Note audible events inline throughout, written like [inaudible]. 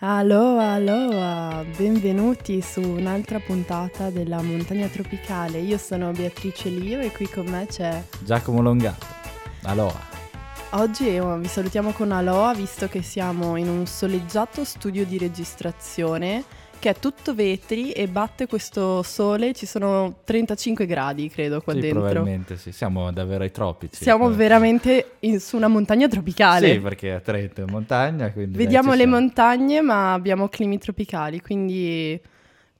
Aloha, aloha, benvenuti su un'altra puntata della Montagna Tropicale. Io sono Beatrice Lio e qui con me c'è Giacomo Longato. Aloha. Oggi eh, vi salutiamo con Aloha visto che siamo in un soleggiato studio di registrazione che è tutto vetri e batte questo sole, ci sono 35 gradi credo qua sì, dentro. probabilmente sì, siamo davvero ai tropici. Siamo Eh, veramente in- su una montagna tropicale. Sì, perché a Trento è montagna, quindi... dai, Vediamo ci le siamo. montagne, ma abbiamo climi tropicali, quindi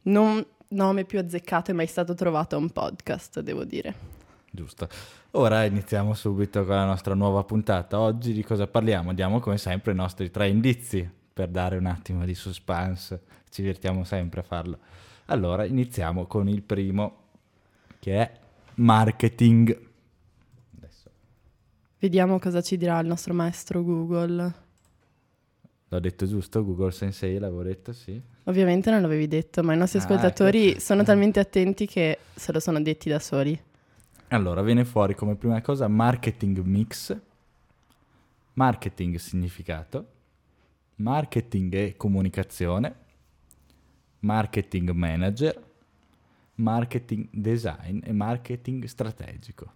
non nome più azzeccato è mai stato trovato a un podcast, devo dire. Giusto. Ora iniziamo subito con la nostra nuova puntata. Oggi di cosa parliamo? Diamo come sempre i nostri tre indizi per dare un attimo di suspense. Ci divertiamo sempre a farlo. Allora, iniziamo con il primo, che è marketing. Adesso Vediamo cosa ci dirà il nostro maestro Google. l'ho detto giusto, Google Sensei l'avevo detto, sì. Ovviamente non l'avevi detto, ma i nostri Ah, ascoltatori ecco. [laughs] sono talmente attenti che se lo sono detti da soli. Allora, viene fuori come prima cosa marketing mix, marketing significato, marketing e comunicazione, marketing manager, marketing design e marketing strategico.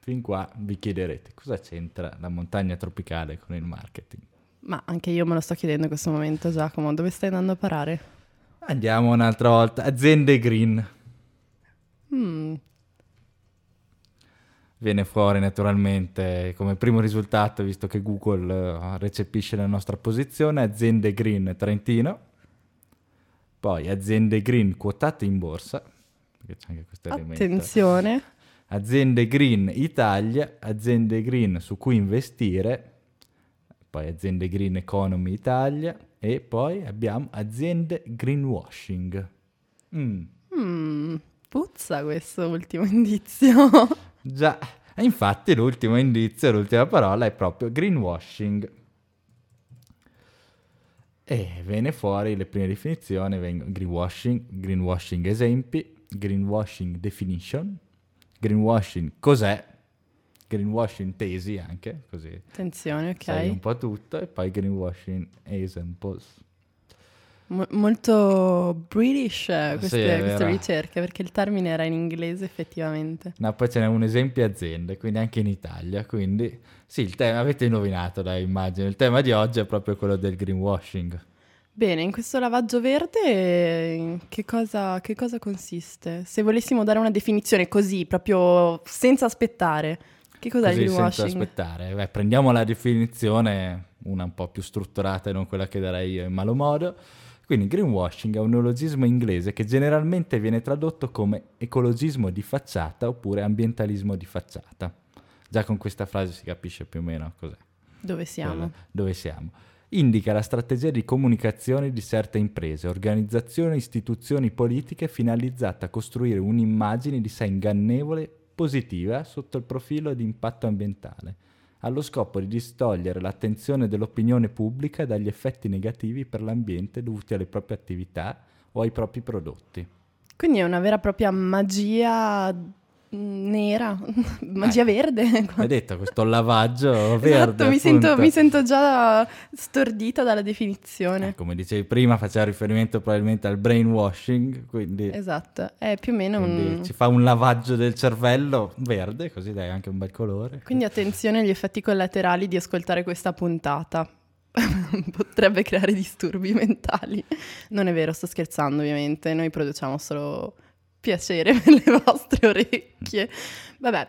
Fin qua vi chiederete cosa c'entra la montagna tropicale con il marketing. Ma anche io me lo sto chiedendo in questo momento, Giacomo, dove stai andando a parare? Andiamo un'altra volta, aziende green. Mm, Viene fuori naturalmente come primo risultato, visto che Google eh, recepisce la nostra posizione, aziende green Trentino, poi aziende green quotate in borsa, perché c'è anche questo elemento, attenzione. aziende green Italia, aziende green su cui investire, poi aziende green economy Italia e poi abbiamo aziende greenwashing. Mm. Mm, puzza questo ultimo [laughs] indizio. Già, infatti l'ultimo indizio, l'ultima parola è proprio greenwashing. E viene fuori le prime definizioni, vengono greenwashing, greenwashing esempi, greenwashing definition, greenwashing cos'è, greenwashing tesi anche, così Attenzione, ok. sai un po' tutto, e poi greenwashing examples. Mo- molto British eh, Sì, queste, è queste ricerche, perché il termine era in inglese effettivamente. No, poi ce n'è un esempio aziende, quindi anche in Italia, quindi sì, il tema, avete indovinato dai immagini, il tema di oggi è proprio quello del greenwashing. Bene, in questo lavaggio verde eh, che cosa, che cosa consiste? Se volessimo dare una definizione così, proprio senza aspettare, che cos'è Così il senza greenwashing? aspettare. Beh, prendiamo la definizione, una un po' più strutturata e non quella che darei io in malo modo. Quindi greenwashing è un neologismo inglese che generalmente viene tradotto come ecologismo di facciata oppure ambientalismo di facciata. Già con questa frase si capisce più o meno cos'è. Dove siamo? dove siamo. Indica la strategia di comunicazione di certe imprese, organizzazioni e istituzioni politiche finalizzata a costruire un'immagine di sé ingannevole positiva sotto il profilo di impatto ambientale, allo scopo di distogliere l'attenzione dell'opinione pubblica dagli effetti negativi per l'ambiente dovuti alle proprie attività o ai propri prodotti. Quindi è una vera e propria magia nera, [laughs] magia verde. [laughs] Hai detto questo lavaggio [laughs] verde. Esatto, mi sento, mi sento già stordita dalla definizione. Eh, Come dicevi prima, faceva riferimento probabilmente al brainwashing, quindi Esatto, è più o meno un... ci fa un lavaggio del cervello verde, così dai anche un bel colore. Quindi attenzione agli effetti collaterali di ascoltare questa puntata. Potrebbe creare disturbi mentali. Non è vero, sto scherzando ovviamente, noi produciamo solo piacere [laughs] per le vostre orecchie. Vabbè,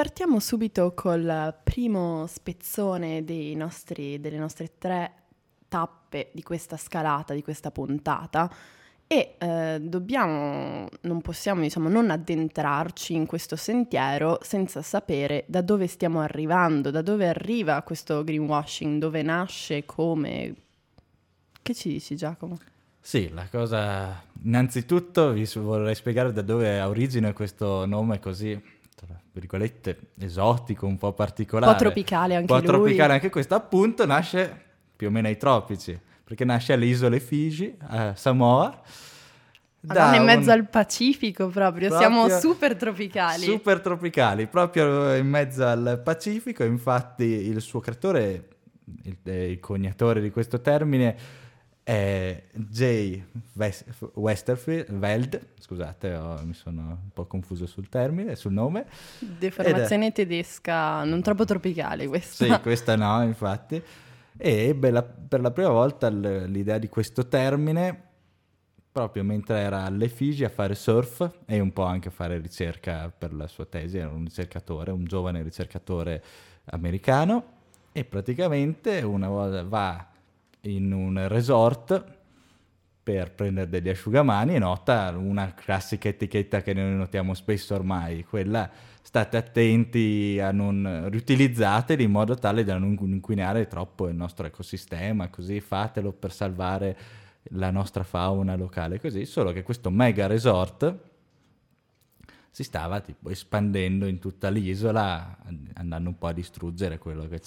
partiamo subito col primo spezzone nostri- delle nostre tre tappe di questa scalata, di questa puntata. E eh, dobbiamo, non possiamo diciamo non addentrarci in questo sentiero senza sapere da dove stiamo arrivando, da dove arriva questo greenwashing, dove nasce, come... Che ci dici Giacomo? Sì, la cosa... Innanzitutto vi vorrei spiegare da dove ha origine questo nome così, tra virgolette, esotico, un po' Un particolare. po' tropicale anche Un po' lui. tropicale anche questo, appunto nasce più o meno ai tropici, perché nasce alle isole Fiji, a Samoa. Da in mezzo un- al Pacifico proprio, Proprio siamo super tropicali. Super tropicali, proprio in mezzo al Pacifico. Infatti, il suo creatore, il, eh, il coniatore di questo termine, è Jay Wes- Westerfield, Weld. Scusate, ho- mi sono un po' confuso sul termine, sul nome. Deformazione tedesca non troppo tropicale questa. Sì, questa no, infatti. E ebbe la- per la prima volta l- l'idea di questo termine proprio mentre era alle Figi a fare surf e un po' anche a fare ricerca per la sua tesi. Era un ricercatore, un giovane ricercatore americano e praticamente una volta va in un resort per prendere degli asciugamani e nota una classica etichetta che noi notiamo spesso ormai, quella state attenti a non riutilizzateli in modo tale da non inquinare troppo il nostro ecosistema, così fatelo per salvare la nostra fauna locale, così, solo che questo mega resort si stava tipo espandendo in tutta l'isola, andando un po' a distruggere quello che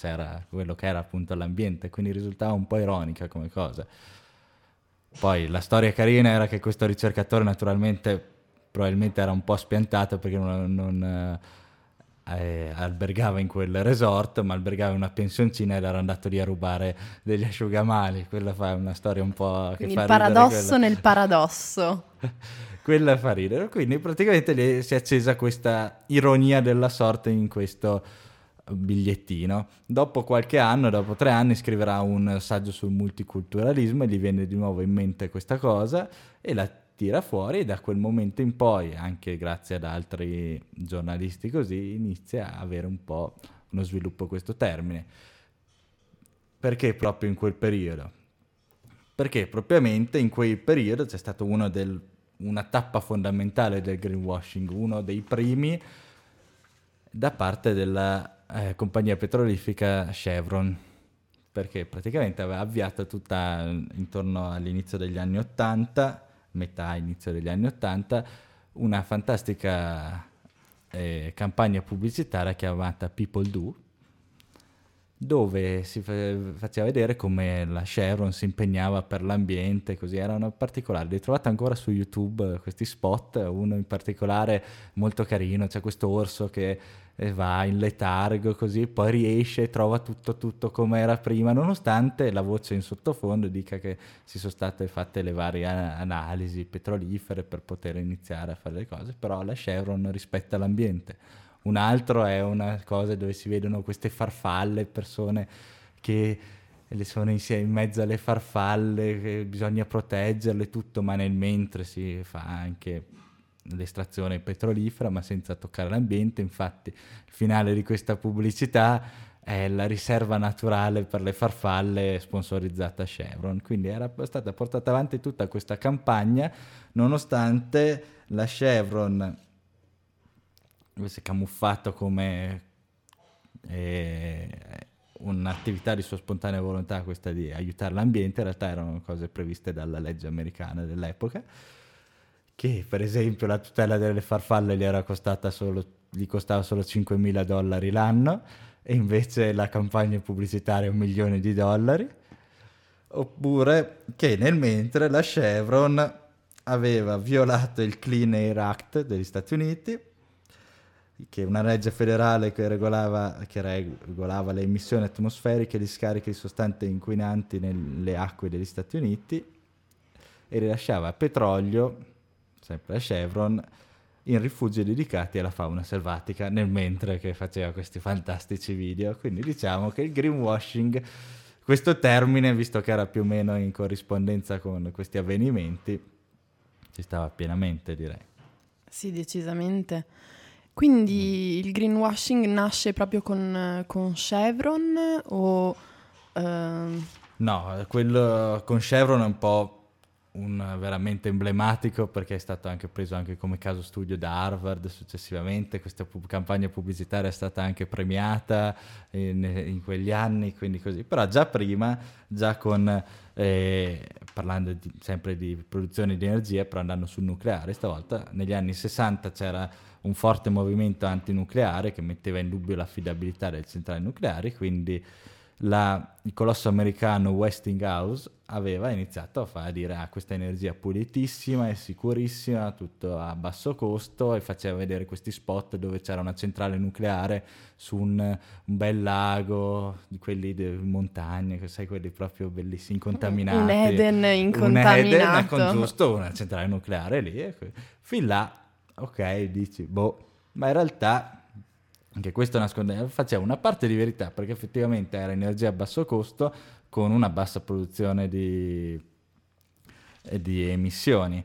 quello che era appunto l'ambiente, quindi risultava un po' ironica come cosa. Poi la storia carina era che questo ricercatore naturalmente probabilmente era un po' spiantato perché non, non, eh, albergava in quel resort, ma albergava in una pensioncina ed era andato lì a rubare degli asciugamani. Quella fa una storia un po' che il paradosso nel paradosso. [laughs] Quella fa ridere. Quindi praticamente si è accesa questa ironia della sorte in questo bigliettino. Dopo qualche anno, dopo tre anni, scriverà un saggio sul multiculturalismo e gli viene di nuovo in mente questa cosa e la tira fuori e da quel momento in poi, anche grazie ad altri giornalisti così, inizia a avere un po' uno sviluppo questo termine. Perché proprio in quel periodo? Perché propriamente in quel periodo c'è del, una tappa fondamentale del greenwashing, uno dei primi da parte della eh, compagnia petrolifera Chevron, perché praticamente aveva avviato tutta intorno all'inizio degli anni 80, metà inizio degli anni 80, una fantastica eh, campagna pubblicitaria chiamata People Do, dove si fa- faceva vedere come la Chevron si impegnava per l'ambiente, così erano particolari. Li trovate ancora su YouTube questi spot, uno in particolare molto carino, c'è questo orso che eh, va in letargo così, poi riesce e trova tutto, tutto come era prima, nonostante la voce in sottofondo dica che si sono state fatte le varie analisi petrolifere per poter iniziare a fare le cose, però la Chevron rispetta l'ambiente. Un altro è una cosa dove si vedono queste farfalle, persone che le sono insieme in mezzo alle farfalle, che bisogna proteggerle tutto, ma nel mentre si fa anche l'estrazione petrolifera, ma senza toccare l'ambiente. Infatti, il finale di questa pubblicità è la riserva naturale per le farfalle sponsorizzata Chevron. Quindi era stata portata avanti tutta questa campagna, nonostante la Chevron si è camuffato come eh, un'attività di sua spontanea volontà, questa di aiutare l'ambiente, in realtà erano cose previste dalla legge americana dell'epoca, che per esempio la tutela delle farfalle gli, era costata solo, gli costava solo 5.000 dollari l'anno e invece la campagna pubblicitaria un milione di dollari. Oppure che nel mentre la Chevron aveva violato il Clean Air Act degli Stati Uniti, che una legge federale che regolava, che regolava le emissioni atmosferiche e gli scarichi di sostanze inquinanti nelle acque degli Stati Uniti e rilasciava petrolio, sempre a Chevron, in rifugi dedicati alla fauna selvatica, nel mentre che faceva questi fantastici video. Quindi diciamo che il greenwashing, questo termine, visto che era più o meno in corrispondenza con questi avvenimenti, ci stava pienamente, direi. Sì, decisamente. Quindi il greenwashing nasce proprio con, con Chevron o... ehm, No, quello con Chevron è un po' un veramente emblematico perché è stato anche preso anche come caso studio da Harvard successivamente, questa pu- campagna pubblicitaria è stata anche premiata in, in quegli anni, quindi così. Però già prima, già con, eh, parlando di- sempre di produzione di energia, però andando sul nucleare, stavolta negli anni 60 c'era un forte movimento antinucleare che metteva in dubbio l'affidabilità delle centrali nucleari, quindi la- il colosso americano Westinghouse aveva iniziato a fare dire ah, questa energia pulitissima, è sicurissima, tutto a basso costo e faceva vedere questi spot dove c'era una centrale nucleare su un, un bel lago, di quelli di montagne, che sai, quelli proprio bellissimi, incontaminati. Un Eden Un Eden incontaminato. con giusto una centrale nucleare lì. e Fin là, ok, dici, boh, ma in realtà anche questo nasconde, faceva una parte di verità perché effettivamente era energia a basso costo con una bassa produzione di, eh, di emissioni.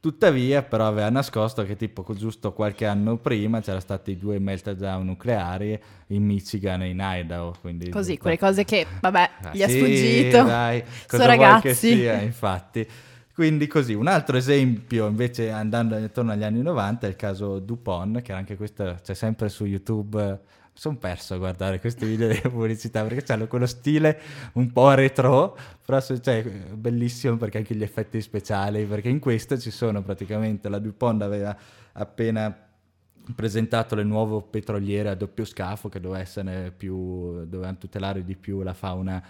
Tuttavia, però, aveva nascosto che tipo giusto qualche anno prima c'erano stati due meltdown nucleari in Michigan e in Idaho. Quindi Così, quelle cose che, vabbè, Ah, gli è sì, sfuggito. dai, [laughs] Sono cosa che ragazzi. sia, infatti. Quindi così, un altro esempio invece andando intorno agli anni 90 è il caso Dupont, che anche questo c'è sempre su YouTube. Sono perso a guardare questi video di pubblicità perché hanno quello stile un po' retro, però cioè, bellissimo perché anche gli effetti speciali, perché in questo ci sono praticamente la Dupont aveva appena presentato le nuove petroliere a doppio scafo che dovevano tutelare di più la fauna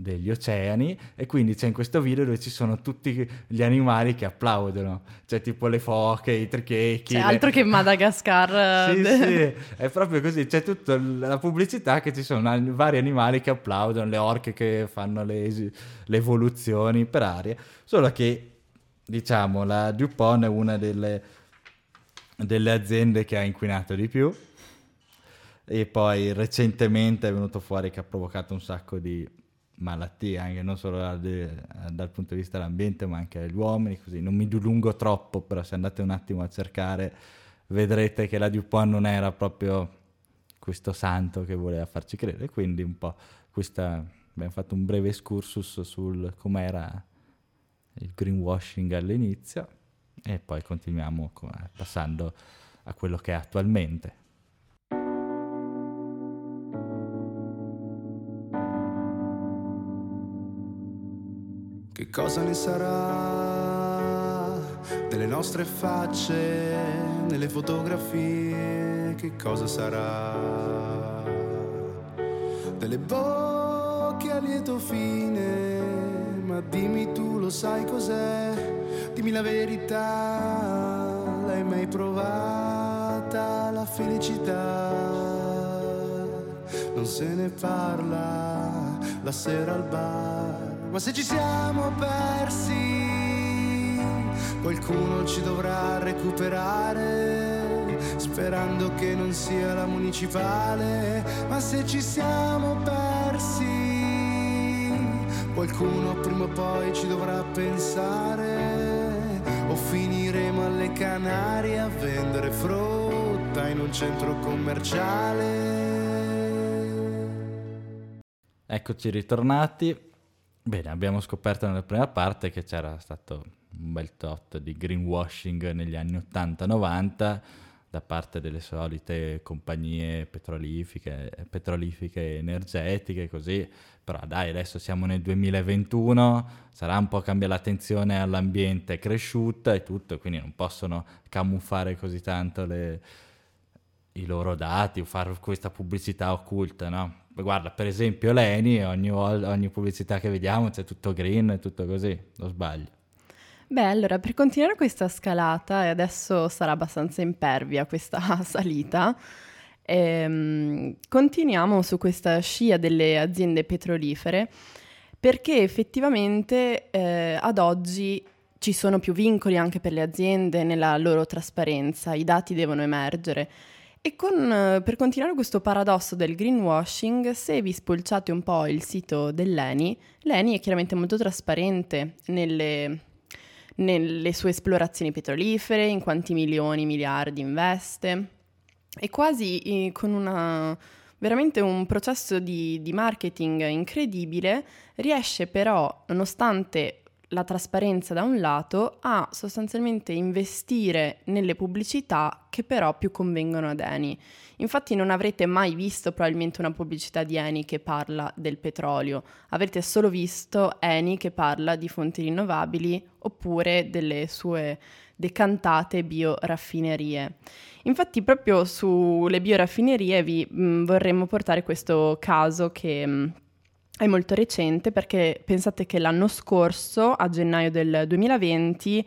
degli oceani e quindi c'è in questo video dove ci sono tutti gli animali che applaudono, c'è tipo le foche, i trichechi, Cioè, le- altro che [laughs] Madagascar. sì, eh, sì, è proprio così, c'è tutta la pubblicità che ci sono vari animali che applaudono, le orche che fanno le, le evoluzioni per aria, solo che diciamo la DuPont è una delle, delle aziende che ha inquinato di più. E poi recentemente è venuto fuori che ha provocato un sacco di malattie anche non solo da- de- dal punto di vista dell'ambiente ma anche agli uomini così. Non mi dilungo troppo però se andate un attimo a cercare vedrete che la DuPont non era proprio questo santo che voleva farci credere. Quindi un po' questa abbiamo fatto un breve excursus sul com'era il greenwashing all'inizio e poi continuiamo co- passando a quello che è attualmente Che cosa ne sarà delle nostre facce nelle fotografie? Che cosa sarà delle bocche a lieto fine? Ma dimmi tu lo sai cos'è? Dimmi la verità, l'hai mai provata la felicità? Non se ne parla la sera al bar, ma se ci siamo persi, qualcuno ci dovrà recuperare, sperando che non sia la municipale, ma se ci siamo persi, qualcuno prima o poi ci dovrà pensare, o finiremo alle Canarie a vendere frutta in un centro commerciale. Eccoci ritornati. Bene, abbiamo scoperto nella prima parte che c'era stato un bel tot di greenwashing negli anni 80-90 da parte delle solite compagnie petrolifiche, petrolifiche energetiche, così. Però dai, adesso siamo nel 2021, sarà un po' cambia l'attenzione all'ambiente è cresciuta e tutto, quindi non possono camuffare così tanto le, i loro dati o fare questa pubblicità occulta, no? Guarda, per esempio Leni, ogni, ogni pubblicità che vediamo c'è tutto green tutto così, lo sbaglio. Beh, allora, per continuare questa scalata, e adesso sarà abbastanza impervia questa [laughs] salita, ehm, continuiamo su questa scia delle aziende petrolifere, perché effettivamente eh, ad oggi ci sono più vincoli anche per le aziende nella loro trasparenza, i dati devono emergere. E con, eh, per continuare questo paradosso del greenwashing, se vi spulciate un po' il sito dell'ENI, l'ENI è chiaramente molto trasparente nelle, nelle sue esplorazioni petrolifere, in quanti milioni, miliardi investe. e quasi eh, con una, veramente un processo di, di marketing incredibile, riesce però, nonostante la trasparenza da un lato, a sostanzialmente investire nelle pubblicità che però più convengono ad Eni. Infatti non avrete mai visto probabilmente una pubblicità di Eni che parla del petrolio, avrete solo visto Eni che parla di fonti rinnovabili oppure delle sue decantate bioraffinerie. Infatti proprio sulle bioraffinerie vi mh, vorremmo portare questo caso che... Mh, è molto recente perché pensate che l'anno scorso, a gennaio del 2020,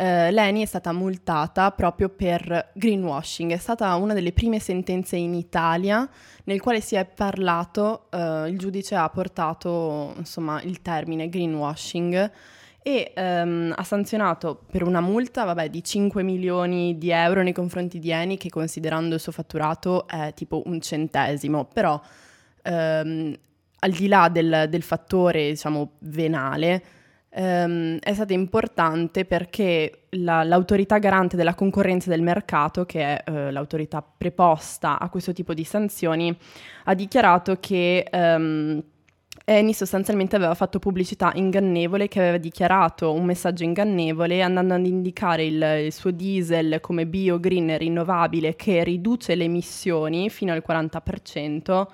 eh, Leni è stata multata proprio per greenwashing. È stata una delle prime sentenze in Italia nel quale si è parlato, eh, il giudice ha portato insomma, il termine greenwashing e ehm, ha sanzionato per una multa vabbè, di 5 milioni di euro nei confronti di Eni che considerando il suo fatturato è tipo un centesimo, però ehm, al di là del, del fattore, diciamo, venale, ehm, è stata importante perché la, l'autorità garante della concorrenza del mercato, che è eh, l'autorità preposta a questo tipo di sanzioni, ha dichiarato che ehm, Eni sostanzialmente aveva fatto pubblicità ingannevole, che aveva dichiarato un messaggio ingannevole andando ad indicare il, il suo diesel come bio, green rinnovabile che riduce le emissioni fino al 40%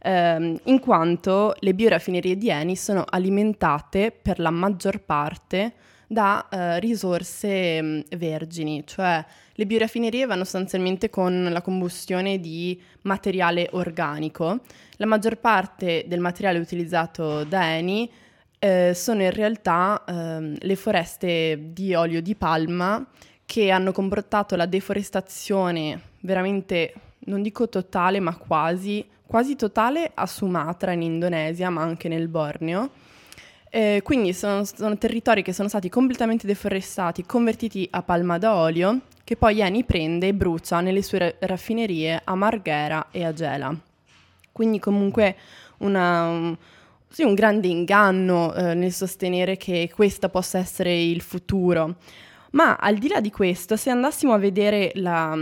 ehm, in quanto le bioraffinerie di Eni sono alimentate per la maggior parte da eh, risorse mm, vergini, cioè le bioraffinerie vanno sostanzialmente con la combustione di materiale organico. La maggior parte del materiale utilizzato da Eni eh, sono in realtà eh, le foreste di olio di palma che hanno comportato la deforestazione veramente, non dico totale, ma quasi quasi totale a Sumatra in Indonesia, ma anche nel Borneo. Eh, quindi sono, sono, territori che sono stati completamente deforestati, convertiti a palma da olio, che poi Eni prende e brucia nelle sue raffinerie a Marghera e a Gela. Quindi comunque una, un, sì, un grande inganno eh, nel sostenere che questo possa essere il futuro. Ma al di là di questo, se andassimo a vedere la,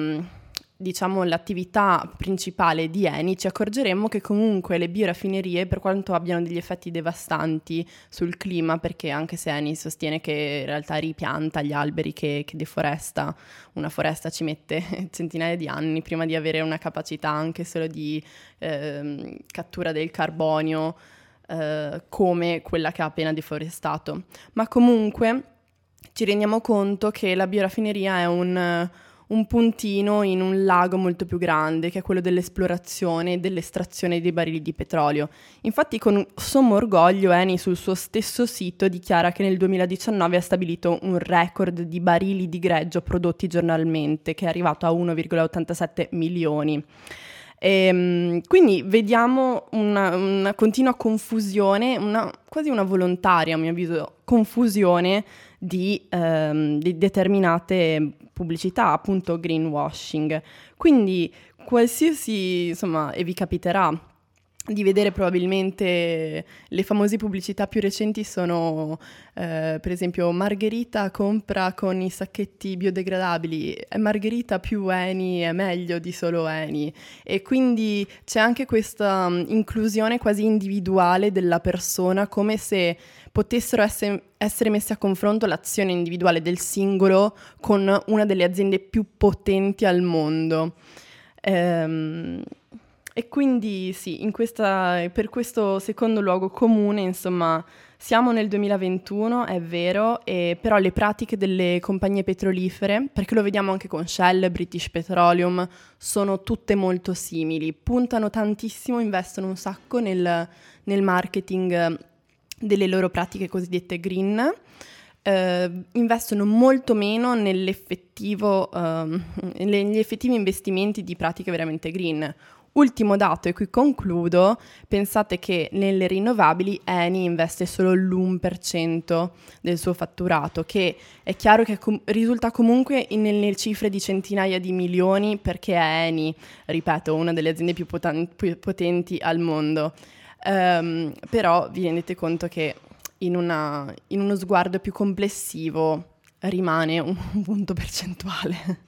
diciamo, l'attività principale di Eni, ci accorgeremmo che comunque le bioraffinerie, per quanto abbiano degli effetti devastanti sul clima, perché anche se Eni sostiene che in realtà ripianta gli alberi che, che deforesta, una foresta ci mette [laughs] centinaia di anni prima di avere una capacità anche solo di eh, cattura del carbonio, eh, come quella che ha appena deforestato. Ma comunque ci rendiamo conto che la bioraffineria è un un puntino in un lago molto più grande, che è quello dell'esplorazione e dell'estrazione dei barili di petrolio. Infatti, con sommo orgoglio, Eni sul suo stesso sito dichiara che nel 2019 ha stabilito un record di barili di greggio prodotti giornalmente, che è arrivato a 1,87 milioni. E, ehm, quindi vediamo una, una continua confusione, una, quasi una volontaria, a mio avviso, confusione di, ehm, di determinate pubblicità, appunto greenwashing. Quindi qualsiasi, insomma, e vi capiterà di vedere probabilmente le famose pubblicità più recenti sono eh, per esempio Margherita compra con i sacchetti biodegradabili è Margherita più Eni è meglio di solo Eni e quindi c'è anche questa inclusione quasi individuale della persona come se potessero essere, essere messe a confronto l'azione individuale del singolo con una delle aziende più potenti al mondo. Ehm, e quindi sì, questa, per questo secondo luogo comune, insomma, siamo nel 2021, è vero, e però le pratiche delle compagnie petrolifere, perché lo vediamo anche con Shell, British Petroleum, sono tutte molto simili, puntano tantissimo, investono un sacco nel, nel marketing delle loro pratiche cosiddette green, eh, investono molto meno eh, negli effettivi investimenti di pratiche veramente green. Ultimo dato, e qui concludo, pensate che nelle rinnovabili Eni investe solo l'1% del suo fatturato, che è chiaro che com- risulta comunque in, nelle cifre di centinaia di milioni perché è Eni, ripeto, una delle aziende più, poten- più potenti al mondo. Um, però vi rendete conto che in, una, in uno sguardo più complessivo rimane un punto percentuale.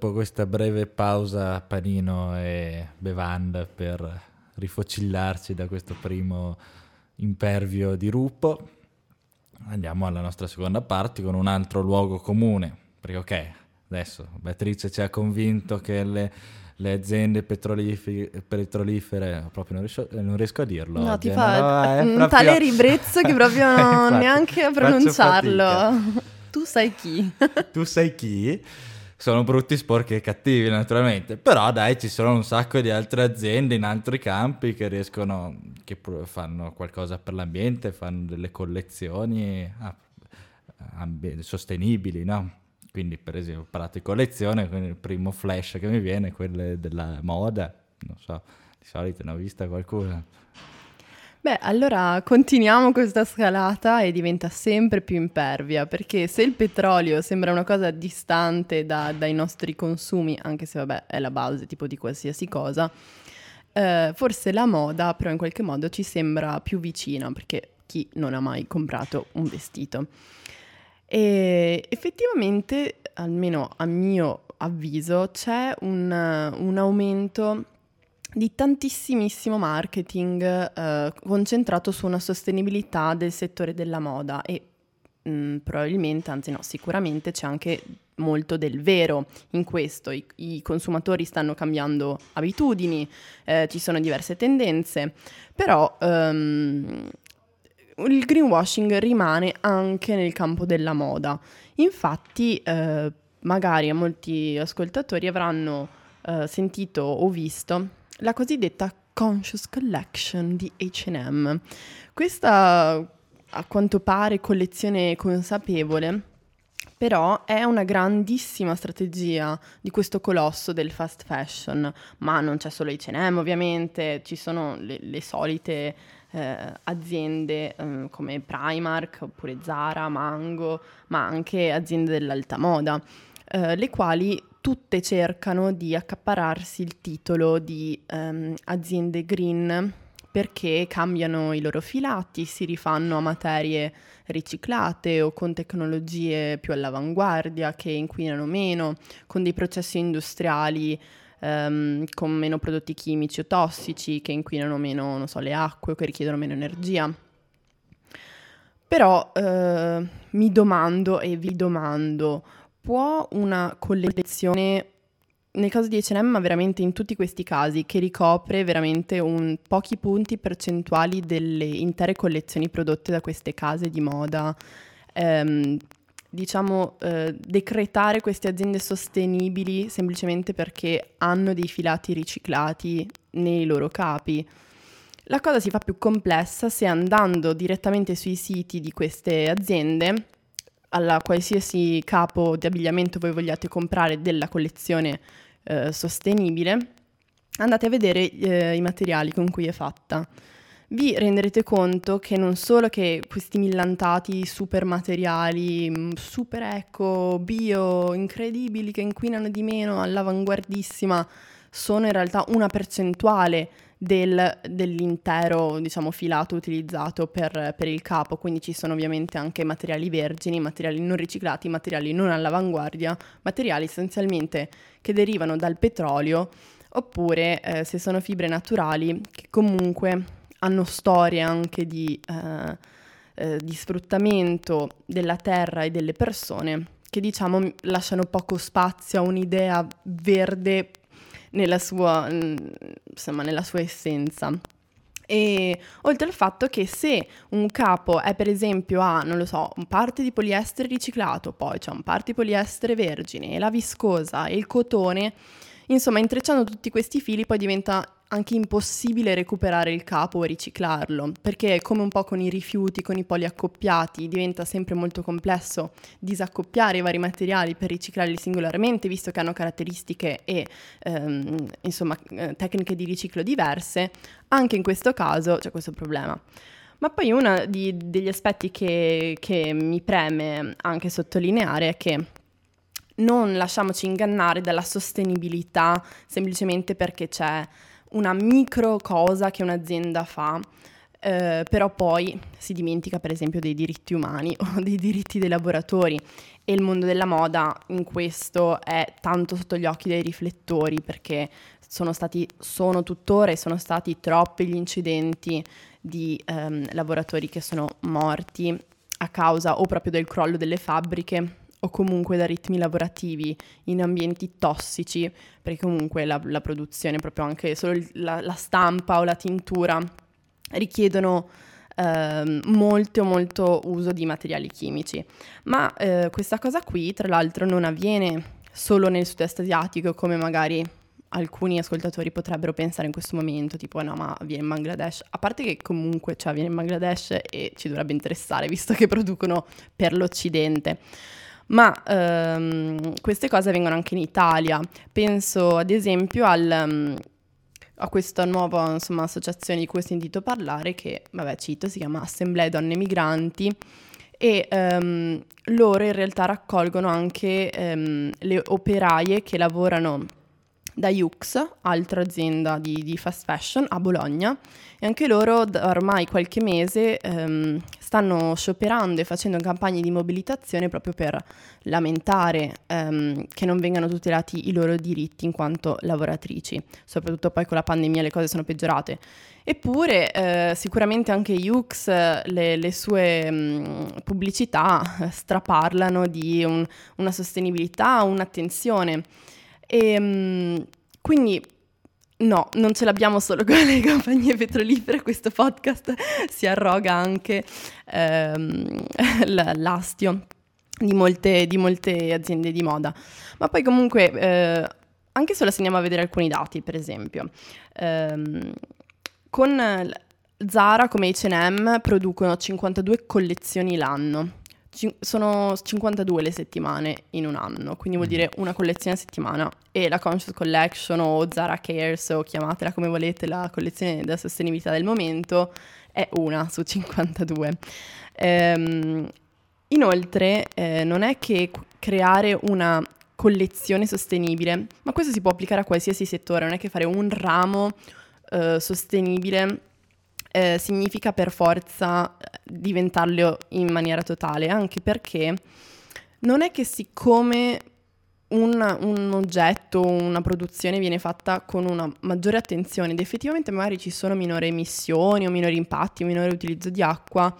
Dopo questa breve pausa panino e bevanda per rifocillarci da questo primo impervio di Rupo, andiamo alla nostra seconda parte con un altro luogo comune. Perché ok, adesso Beatrice ci ha convinto che le, le aziende petrolifi- petrolifere, proprio non riesco, non riesco a dirlo. No, ti fa no, un proprio- tale ribrezzo che proprio [laughs] non Infatti, neanche a pronunciarlo. Tu sai chi? tu sai chi? [laughs] Sono brutti, sporchi e cattivi, naturalmente. Però, dai, ci sono un sacco di altre aziende in altri campi che riescono, che fanno qualcosa per l'ambiente, fanno delle collezioni ah, ambi- sostenibili, no? Quindi, per esempio, ho parlato di collezione, il primo flash che mi viene è quello della moda. Non so, di solito ne ho vista qualcuna. Beh, allora continuiamo questa scalata e diventa sempre più impervia, perché se il petrolio sembra una cosa distante da- dai nostri consumi, anche se vabbè è la base tipo di qualsiasi cosa, eh, forse la moda però in qualche modo ci sembra più vicina, perché chi non ha mai comprato un vestito. E effettivamente, almeno a mio avviso, c'è un, un aumento di tantissimissimo marketing eh, concentrato su una sostenibilità del settore della moda e mh, probabilmente, anzi no, sicuramente c'è anche molto del vero in questo. I, i consumatori stanno cambiando abitudini, eh, ci sono diverse tendenze, però ehm, il greenwashing rimane anche nel campo della moda. Infatti, eh, magari molti ascoltatori avranno eh, sentito o visto la cosiddetta Conscious Collection di HM. Questa, a quanto pare, collezione consapevole, però è una grandissima strategia di questo colosso del fast fashion, ma non c'è solo H&M ovviamente, ci sono le, le solite eh, aziende eh, come Primark oppure Zara, Mango, ma anche aziende dell'alta moda, eh, le quali tutte cercano di accapararsi il titolo di ehm, aziende green perché cambiano i loro filati, si rifanno a materie riciclate o con tecnologie più all'avanguardia che inquinano meno, con dei processi industriali ehm, con meno prodotti chimici o tossici che inquinano meno, non so, le acque o che richiedono meno energia. Però eh, mi domando e vi domando, può una collezione, nel caso di H&M, ma veramente in tutti questi casi, che ricopre veramente un, pochi punti percentuali delle intere collezioni prodotte da queste case di moda, ehm, diciamo, eh, decretare queste aziende sostenibili semplicemente perché hanno dei filati riciclati nei loro capi? La cosa si fa più complessa se andando direttamente sui siti di queste aziende, alla qualsiasi capo di abbigliamento voi vogliate comprare della collezione eh, sostenibile, andate a vedere eh, i materiali con cui è fatta. vi renderete conto che non solo che questi millantati super materiali, mm, super eco, bio, incredibili, che inquinano di meno, all'avanguardissima, sono in realtà una percentuale del- dell'intero diciamo, filato utilizzato per, per il capo, quindi ci sono ovviamente anche materiali vergini, materiali non riciclati, materiali non all'avanguardia, materiali essenzialmente che derivano dal petrolio oppure eh, se sono fibre naturali che comunque hanno storie anche di, eh, eh, di sfruttamento della terra e delle persone che diciamo lasciano poco spazio a un'idea verde nella sua, mm, insomma, nella sua essenza. E oltre al fatto che se un capo è per esempio a, non lo so, un parte di poliestere riciclato, poi c'è un parte di poliestere vergine, la viscosa e il cotone, insomma intrecciando tutti questi fili poi diventa anche impossibile recuperare il capo o riciclarlo, perché come un po' con i rifiuti, con i poli accoppiati, diventa sempre molto complesso disaccoppiare i vari materiali per riciclarli singolarmente, visto che hanno caratteristiche e ehm, insomma eh, tecniche di riciclo diverse, anche in questo caso c'è questo problema. Ma poi uno degli aspetti che, che mi preme anche sottolineare è che non lasciamoci ingannare dalla sostenibilità semplicemente perché c'è una micro cosa che un'azienda fa, eh, però poi si dimentica per esempio dei diritti umani [laughs] o dei diritti dei lavoratori. E il mondo della moda in questo è tanto sotto gli occhi dei riflettori perché sono stati, sono tuttora e sono stati troppi gli incidenti di ehm, lavoratori che sono morti a causa o proprio del crollo delle fabbriche o comunque da ritmi lavorativi in ambienti tossici, perché comunque la, la produzione, proprio anche solo il- la, la stampa o la tintura richiedono ehm, molto molto uso di materiali chimici. Ma eh, questa cosa qui, tra l'altro, non avviene solo nel sud-est asiatico, come magari alcuni ascoltatori potrebbero pensare in questo momento, tipo no, ma avviene in Bangladesh, a parte che comunque cioè, avviene in Bangladesh e ci dovrebbe interessare, visto che producono per l'Occidente. Ma ehm, queste cose avvengono anche in Italia. Penso ad esempio al, mm, a questa nuova insomma, associazione di cui ho sentito parlare, che vabbè cito, si chiama Assemblea Donne Migranti e ehm, loro in realtà raccolgono anche ehm, le operaie che lavorano da Yux, altra azienda di, di fast fashion a Bologna, e anche loro da ormai qualche mese ehm, stanno scioperando e facendo campagne di mobilitazione proprio per lamentare ehm, che non vengano tutelati i loro diritti in quanto lavoratrici, soprattutto poi con la pandemia le cose sono peggiorate. Eppure eh, sicuramente anche Yux, le, le sue mh, pubblicità eh, straparlano di un- una sostenibilità, un'attenzione. E mh, quindi no, non ce l'abbiamo solo con le compagnie petrolifere, questo podcast si arroga anche ehm, [laughs] l'astio di molte, di molte aziende di moda. Ma poi comunque, eh, anche solo se andiamo a vedere alcuni dati, per esempio, ehm, con Zara come H&M producono 52 collezioni l'anno. Cin- sono 52 le settimane in un anno, quindi vuol dire una collezione a settimana. E la Conscious Collection o Zara Cares o chiamatela come volete, la collezione della sostenibilità del momento è una su 52. Ehm, inoltre, eh, non è che creare una collezione sostenibile, ma questo si può applicare a qualsiasi settore, non è che fare un ramo eh, sostenibile eh, significa per forza eh, diventarlo in maniera totale, anche perché non è che siccome un, un oggetto, una produzione viene fatta con una maggiore attenzione ed effettivamente magari ci sono minori emissioni o minori impatti minore utilizzo di acqua,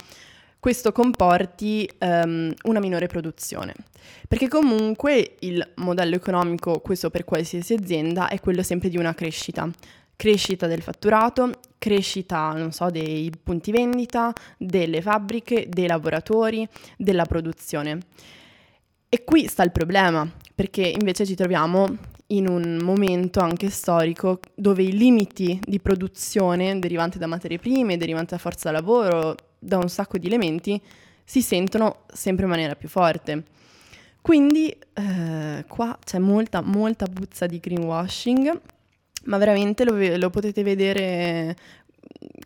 questo comporti ehm, una minore produzione. Perché comunque il modello economico, questo per qualsiasi azienda, è quello sempre di una crescita. Crescita del fatturato, crescita, non so, dei punti vendita, delle fabbriche, dei lavoratori, della produzione. E qui sta il problema, perché invece ci troviamo in un momento anche storico dove i limiti di produzione derivanti da materie prime, derivanti da forza lavoro, da un sacco di elementi, si sentono sempre in maniera più forte. Quindi eh, qua c'è molta, molta puzza di greenwashing, ma veramente lo, lo potete vedere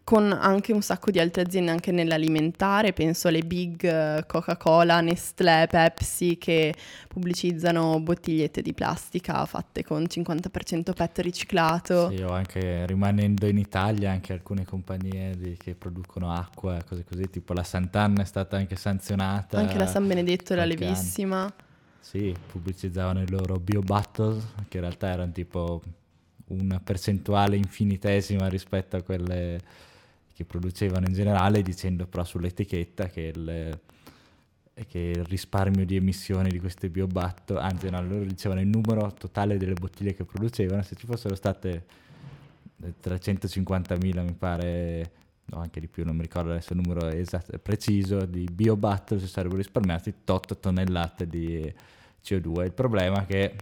con anche un sacco di altre aziende anche nell'alimentare, penso alle big Coca-Cola, Nestlé, Pepsi che pubblicizzano bottigliette di plastica fatte con 50% PET riciclato. Sì, o anche rimanendo in Italia, anche alcune compagnie di- che producono acqua, cose così, tipo la Sant'Anna è stata anche sanzionata. Anche la San Benedetto era qualche anno. levissima. Sì, pubblicizzavano i loro bio bottles, che in realtà erano tipo una percentuale infinitesima rispetto a quelle che producevano in generale, dicendo però sull'etichetta che il, che il risparmio di emissioni di queste bio bottle, anzi no, loro dicevano il numero totale delle bottiglie che producevano, se ci fossero state eh, 350.000 mi pare, no anche di più, non mi ricordo adesso il numero esatto, preciso, di bio bottle si sarebbero risparmiati 8 tonnellate di CO2. Il problema è che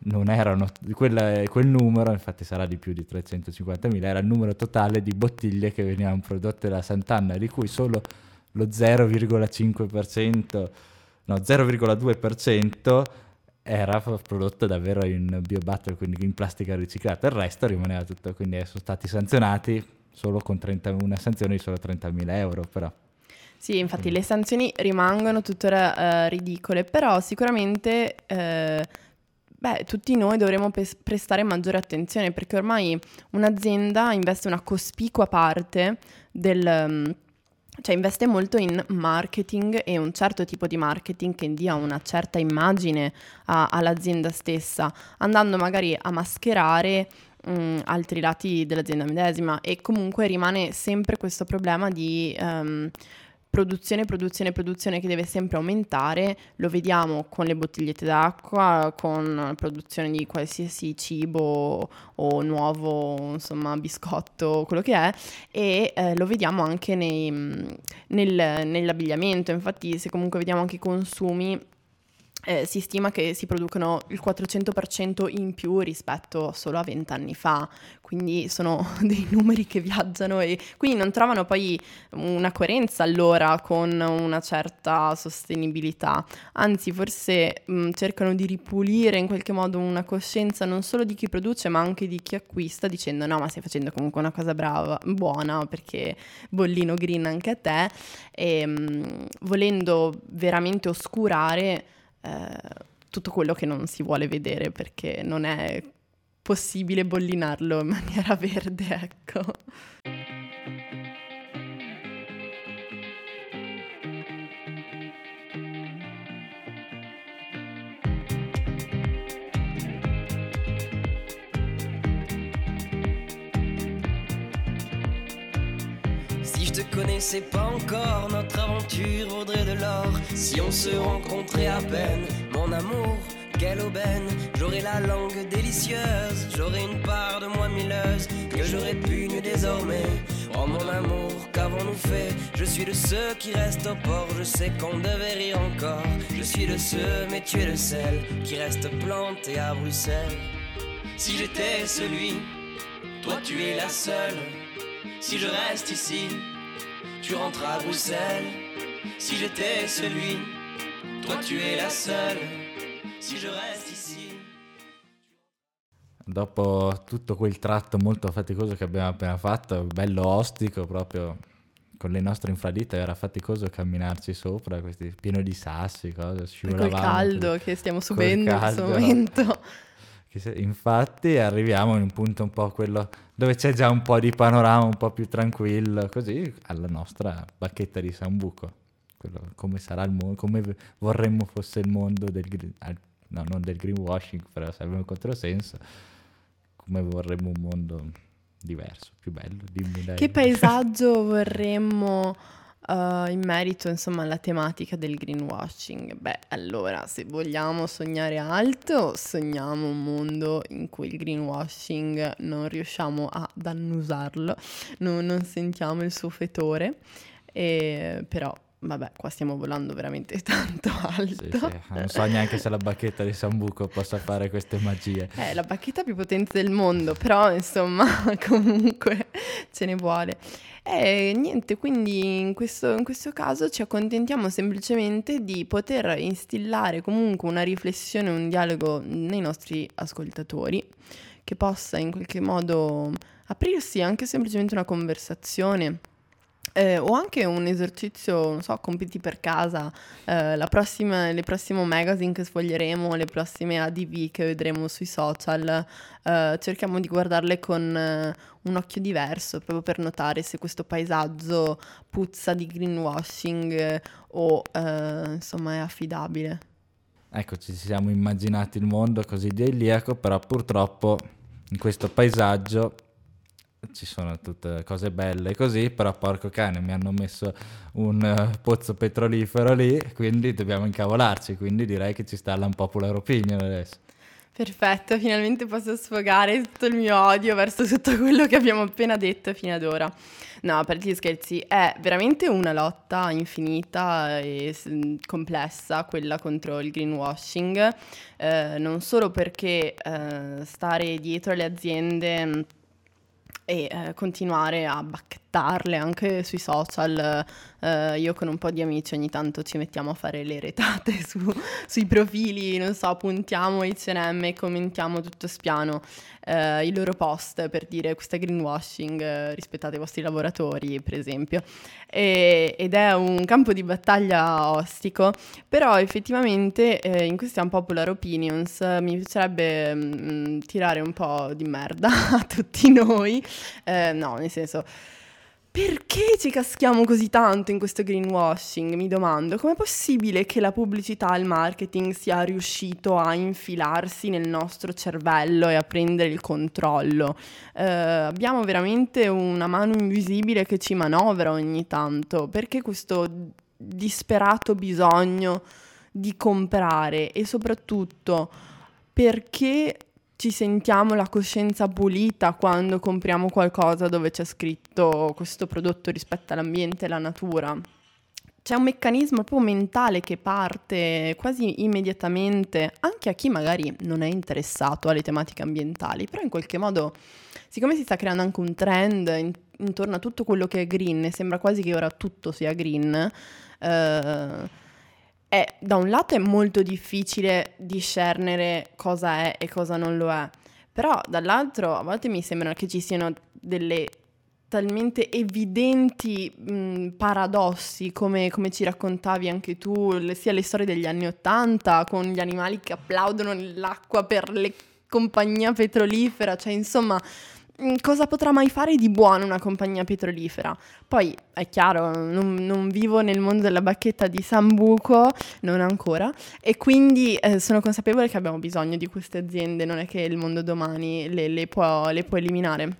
non erano quella- quel numero, infatti sarà di più di 350.000, era il numero totale di bottiglie che venivano prodotte da Sant'Anna, di cui solo lo 0,5%, no 0,2% era prodotto davvero in biobattle, quindi in plastica riciclata, il resto rimaneva tutto, quindi sono stati sanzionati solo con 30 una sanzione di solo 30.000 euro, però. Sì, infatti le sanzioni rimangono tuttora eh, ridicole, però sicuramente eh, beh, tutti noi dovremmo pes- prestare maggiore attenzione perché ormai un'azienda investe una cospicua parte del... mm, cioè investe molto in marketing e un certo tipo di marketing che dia una certa immagine a- all'azienda stessa, andando magari a mascherare mm, altri lati dell'azienda medesima. E comunque rimane sempre questo problema di ehm, produzione, produzione, produzione che deve sempre aumentare, lo vediamo con le bottigliette d'acqua, con la produzione di qualsiasi cibo o nuovo, insomma, biscotto, quello che è, e eh, lo vediamo anche nei, mh, nel- nell'abbigliamento, infatti se comunque vediamo anche i consumi eh, si stima che si producono il 400% in più rispetto solo a 20 anni fa, quindi sono [laughs] dei numeri che viaggiano e quindi non trovano poi una coerenza allora con una certa sostenibilità, anzi forse mh, cercano di ripulire in qualche modo una coscienza non solo di chi produce ma anche di chi acquista dicendo no ma stai facendo comunque una cosa brava, buona perché bollino green anche a te e mh, volendo veramente oscurare eh, tutto quello che non si vuole vedere perché non è possibile bollinarlo in [laughs] maniera verde, ecco. Connaissais pas encore, notre aventure vaudrait de l'or. Si on se rencontrait à peine, mon amour, quelle aubaine. J'aurais la langue délicieuse, j'aurais une part de moi milleuse que j'aurais pu nu désormais. Oh mon amour, qu'avons-nous fait? Je suis de ceux qui restent au port, je sais qu'on devait rire encore. Je suis de ceux, mais tu es le seul, qui reste planté à Bruxelles. Si j'étais celui, toi tu es la seule. Si je reste ici, tu rentres à Bruxelles. Si j'étais celui, toi tu es la seule. Si je reste ici. dopo tutto quel tratto molto faticoso che abbiamo appena fatto, bello ostico proprio con le nostre infradite, era faticoso camminarci sopra, questi, pieno di sassi, cose, Col scivolavamo. caldo che stiamo Col subendo in questo momento. Infatti arriviamo in un punto un po' quello dove c'è già un po' di panorama un po' più tranquillo, così alla nostra bacchetta di Sambuco. Quello, come sarà il mondo, come vorremmo fosse il mondo del no, non del greenwashing, però sarebbe un controsenso. Come vorremmo un mondo diverso, più bello, dimmi dai. Che paesaggio vorremmo eh, in merito, insomma, alla tematica del greenwashing? Beh, allora, se vogliamo sognare alto, sogniamo un mondo in cui il greenwashing non riusciamo ad annusarlo, non, non sentiamo il suo fetore, e, però, vabbè, qua stiamo volando veramente [laughs] tanto alto. Sì, sì, Non so neanche se la bacchetta di Sambuco possa fare queste magie. È la bacchetta più potente del mondo, però insomma [laughs] comunque ce ne vuole. E niente, quindi in questo, in questo caso ci accontentiamo semplicemente di poter instillare comunque una riflessione, un dialogo nei nostri ascoltatori che possa in qualche modo aprirsi anche semplicemente una conversazione. Eh, o anche un esercizio, non so, compiti per casa, eh, la prossima, le prossime magazine che sfoglieremo, le prossime ADV che vedremo sui social, eh, cerchiamo di guardarle con eh, un occhio diverso, proprio per notare se questo paesaggio puzza di greenwashing o eh, insomma è affidabile. Ecco, ci siamo immaginati il mondo così idilliaco, però purtroppo in questo paesaggio ci sono tutte cose belle così, però porco cane, mi hanno messo un eh, pozzo petrolifero lì, quindi dobbiamo incavolarci, quindi direi che ci sta l'unpopular opinion adesso. Perfetto, finalmente posso sfogare tutto il mio odio verso tutto quello che abbiamo appena detto fino ad ora. No, per gli scherzi, è veramente una lotta infinita e complessa quella contro il greenwashing, eh, non solo perché eh, stare dietro alle aziende e eh, continuare a bacchettarle anche sui social. eh, io con un po' di amici ogni tanto ci mettiamo a fare le retate [laughs] su- sui profili, non so, puntiamo H&M e commentiamo tutto spiano eh, i loro post per dire questo è greenwashing, eh, rispettate i vostri lavoratori, per esempio. E- ed è un campo di battaglia ostico, però effettivamente eh, in queste unpopular opinions mi piacerebbe mm, tirare un po' di merda [laughs] a tutti noi, Eh, no, nel senso... Perché ci caschiamo così tanto in questo greenwashing? Mi domando, com'è possibile che la pubblicità e il marketing sia riuscito a infilarsi nel nostro cervello e a prendere il controllo? Eh, abbiamo veramente una mano invisibile che ci manovra ogni tanto. Perché questo disperato bisogno di comprare e soprattutto perché ci sentiamo la coscienza pulita quando compriamo qualcosa dove c'è scritto questo prodotto rispetta l'ambiente e la natura. C'è un meccanismo proprio mentale che parte quasi immediatamente anche a chi magari non è interessato alle tematiche ambientali, però in qualche modo, siccome si sta creando anche un trend in- intorno a tutto quello che è green, e sembra quasi che ora tutto sia green, eh, è, da un lato è molto difficile discernere cosa è e cosa non lo è, però dall'altro a volte mi sembra che ci siano delle talmente evidenti mh, paradossi come, come ci raccontavi anche tu, le- sia le storie degli anni Ottanta con gli animali che applaudono nell'acqua per le compagnia petrolifera, cioè insomma cosa potrà mai fare di buono una compagnia petrolifera? Poi è chiaro, non, non vivo nel mondo della bacchetta di Sambuco, non ancora, e quindi eh, sono consapevole che abbiamo bisogno di queste aziende, non è che il mondo domani le, le può, le può eliminare.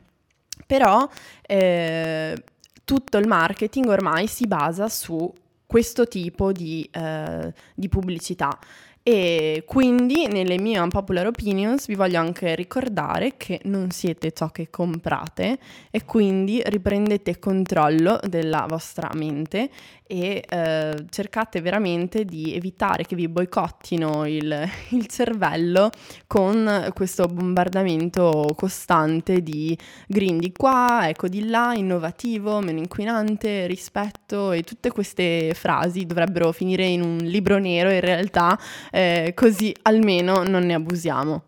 Però eh, tutto il marketing ormai si basa su questo tipo di, eh, di pubblicità. E quindi nelle mie unpopular opinions vi voglio anche ricordare che non siete ciò che comprate e quindi riprendete controllo della vostra mente e eh, cercate veramente di evitare che vi boicottino il, [laughs] il cervello con questo bombardamento costante di green di qua, eco di là, innovativo, meno inquinante, rispetto e tutte queste frasi dovrebbero finire in un libro nero in realtà, eh, così almeno non ne abusiamo.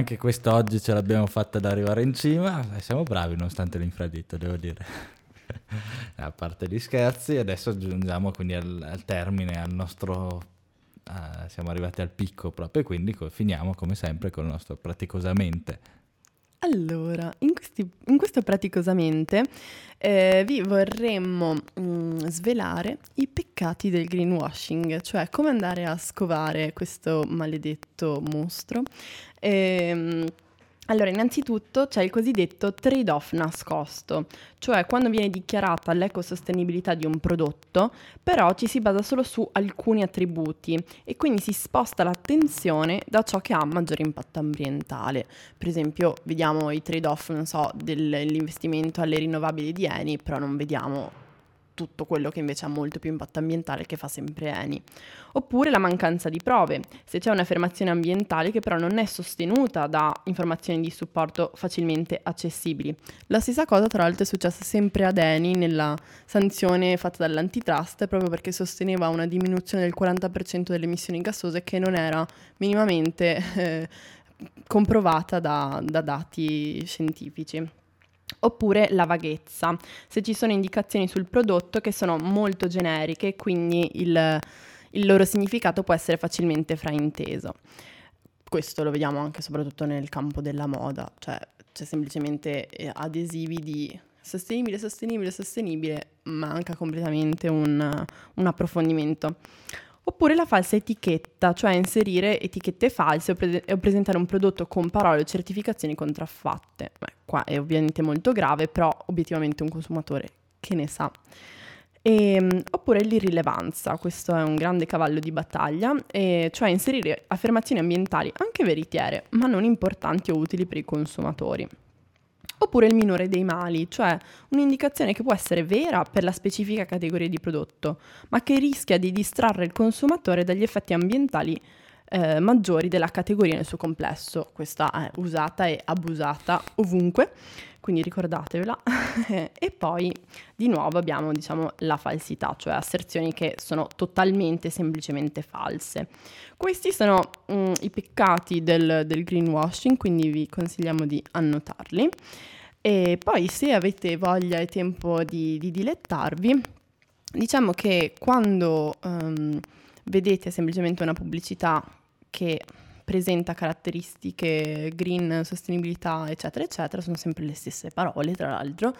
Anche quest'oggi ce l'abbiamo fatta ad arrivare in cima, siamo bravi nonostante l'infradito, devo dire. [laughs] A parte gli scherzi, adesso giungiamo quindi al, al termine, al nostro eh, siamo arrivati al picco proprio e quindi co- finiamo come sempre con il nostro praticosamente. Allora, in, questi- in questo praticosamente eh, vi vorremmo mm, svelare i peccati del greenwashing, cioè come andare a scovare questo maledetto mostro. Ehm, allora, innanzitutto c'è il cosiddetto trade-off nascosto, cioè quando viene dichiarata l'ecosostenibilità di un prodotto, però ci si basa solo su alcuni attributi e quindi si sposta l'attenzione da ciò che ha maggiore impatto ambientale. Per esempio, vediamo i trade-off, non so, dell'investimento alle rinnovabili di Eni, però non vediamo tutto quello che invece ha molto più impatto ambientale che fa sempre Eni. Oppure la mancanza di prove, se c'è un'affermazione ambientale che però non è sostenuta da informazioni di supporto facilmente accessibili. La stessa cosa tra l'altro è successa sempre ad Eni nella sanzione fatta dall'antitrust proprio perché sosteneva una diminuzione del 40% delle emissioni gassose che non era minimamente eh, comprovata da, da dati scientifici. Oppure la vaghezza, se ci sono indicazioni sul prodotto che sono molto generiche, quindi il, il loro significato può essere facilmente frainteso. Questo lo vediamo anche soprattutto nel campo della moda, cioè c'è semplicemente eh, adesivi di sostenibile, sostenibile, sostenibile, manca completamente un, un approfondimento. Oppure la falsa etichetta, cioè inserire etichette false o, pre- o presentare un prodotto con parole o certificazioni contraffatte. Beh, qua è ovviamente molto grave, però obiettivamente un consumatore che ne sa. E, oppure l'irrilevanza, questo è un grande cavallo di battaglia, e cioè inserire affermazioni ambientali anche veritiere, ma non importanti o utili per i consumatori. Oppure il minore dei mali, cioè un'indicazione che può essere vera per la specifica categoria di prodotto, ma che rischia di distrarre il consumatore dagli effetti ambientali eh, maggiori della categoria nel suo complesso. Questa è usata e abusata ovunque, quindi ricordatevela. [laughs] e poi di nuovo abbiamo diciamo la falsità, cioè asserzioni che sono totalmente semplicemente false. Questi sono mm, i peccati del, del greenwashing, quindi vi consigliamo di annotarli. E poi se avete voglia e tempo di, di dilettarvi, diciamo che quando um, vedete semplicemente una pubblicità che presenta caratteristiche green, sostenibilità, eccetera, eccetera, sono sempre le stesse parole, tra l'altro.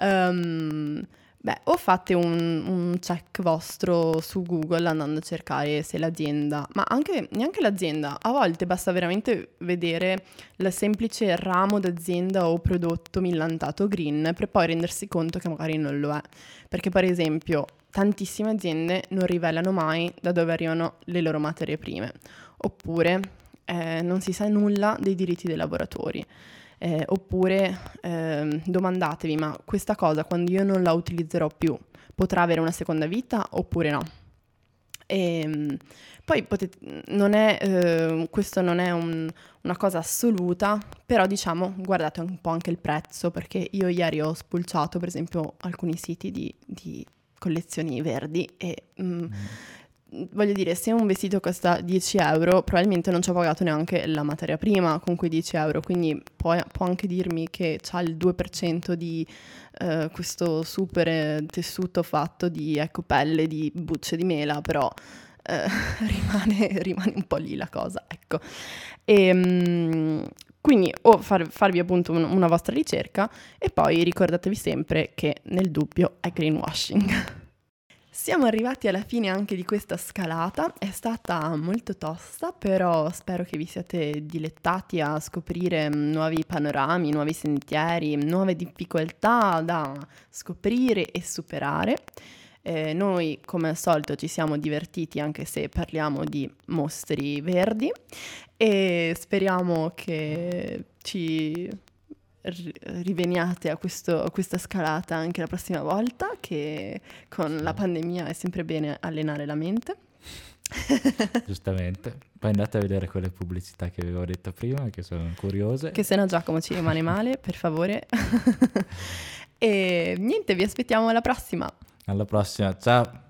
Um, beh, o fate un, un, check vostro su Google andando a cercare se l'azienda, ma anche neanche l'azienda, a volte basta veramente vedere il semplice ramo d'azienda o prodotto millantato green per poi rendersi conto che magari non lo è. Perché per esempio tantissime aziende non rivelano mai da dove arrivano le loro materie prime, oppure eh, non si sa nulla dei diritti dei lavoratori. Eh, oppure eh, domandatevi, ma questa cosa quando io non la utilizzerò più potrà avere una seconda vita oppure no? E, ehm, poi potete, non è, eh, questo non è un, una cosa assoluta, però diciamo guardate un po' anche il prezzo, perché io ieri ho spulciato per esempio alcuni siti di, di collezioni verdi e mm, voglio dire, se un vestito costa 10 euro, probabilmente non ci ho pagato neanche la materia prima con quei 10 euro, quindi può, può anche dirmi che ha il 2% di eh, questo super tessuto fatto di ecopelle, di bucce di mela, però eh, [laughs] rimane, rimane, un po' lì la cosa, ecco. E, mh, quindi o far, farvi appunto un, una vostra ricerca e poi ricordatevi sempre che nel dubbio è greenwashing. [laughs] Siamo arrivati alla fine anche di questa scalata, è stata molto tosta, però spero che vi siate dilettati a scoprire nuovi panorami, nuovi sentieri, nuove difficoltà da scoprire e superare. Eh, noi come al solito ci siamo divertiti anche se parliamo di mostri verdi e speriamo che ci riveniate a, questo, a, questa scalata anche la prossima volta, che con la pandemia è sempre bene allenare la mente. [laughs] Giustamente. Poi andate a vedere quelle pubblicità che avevo detto prima, che sono curiose. Che se no Giacomo ci rimane male, per favore. [laughs] e niente, vi aspettiamo alla prossima. Alla prossima, ciao.